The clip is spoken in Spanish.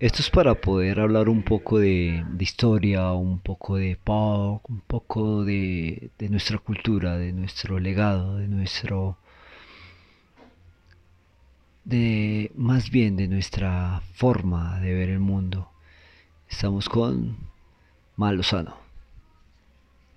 Esto es para poder hablar un poco de, historia, un poco de pop, un poco de, nuestra cultura, de nuestro legado, de nuestro de más bien de nuestra forma de ver el mundo. Estamos con Malosano.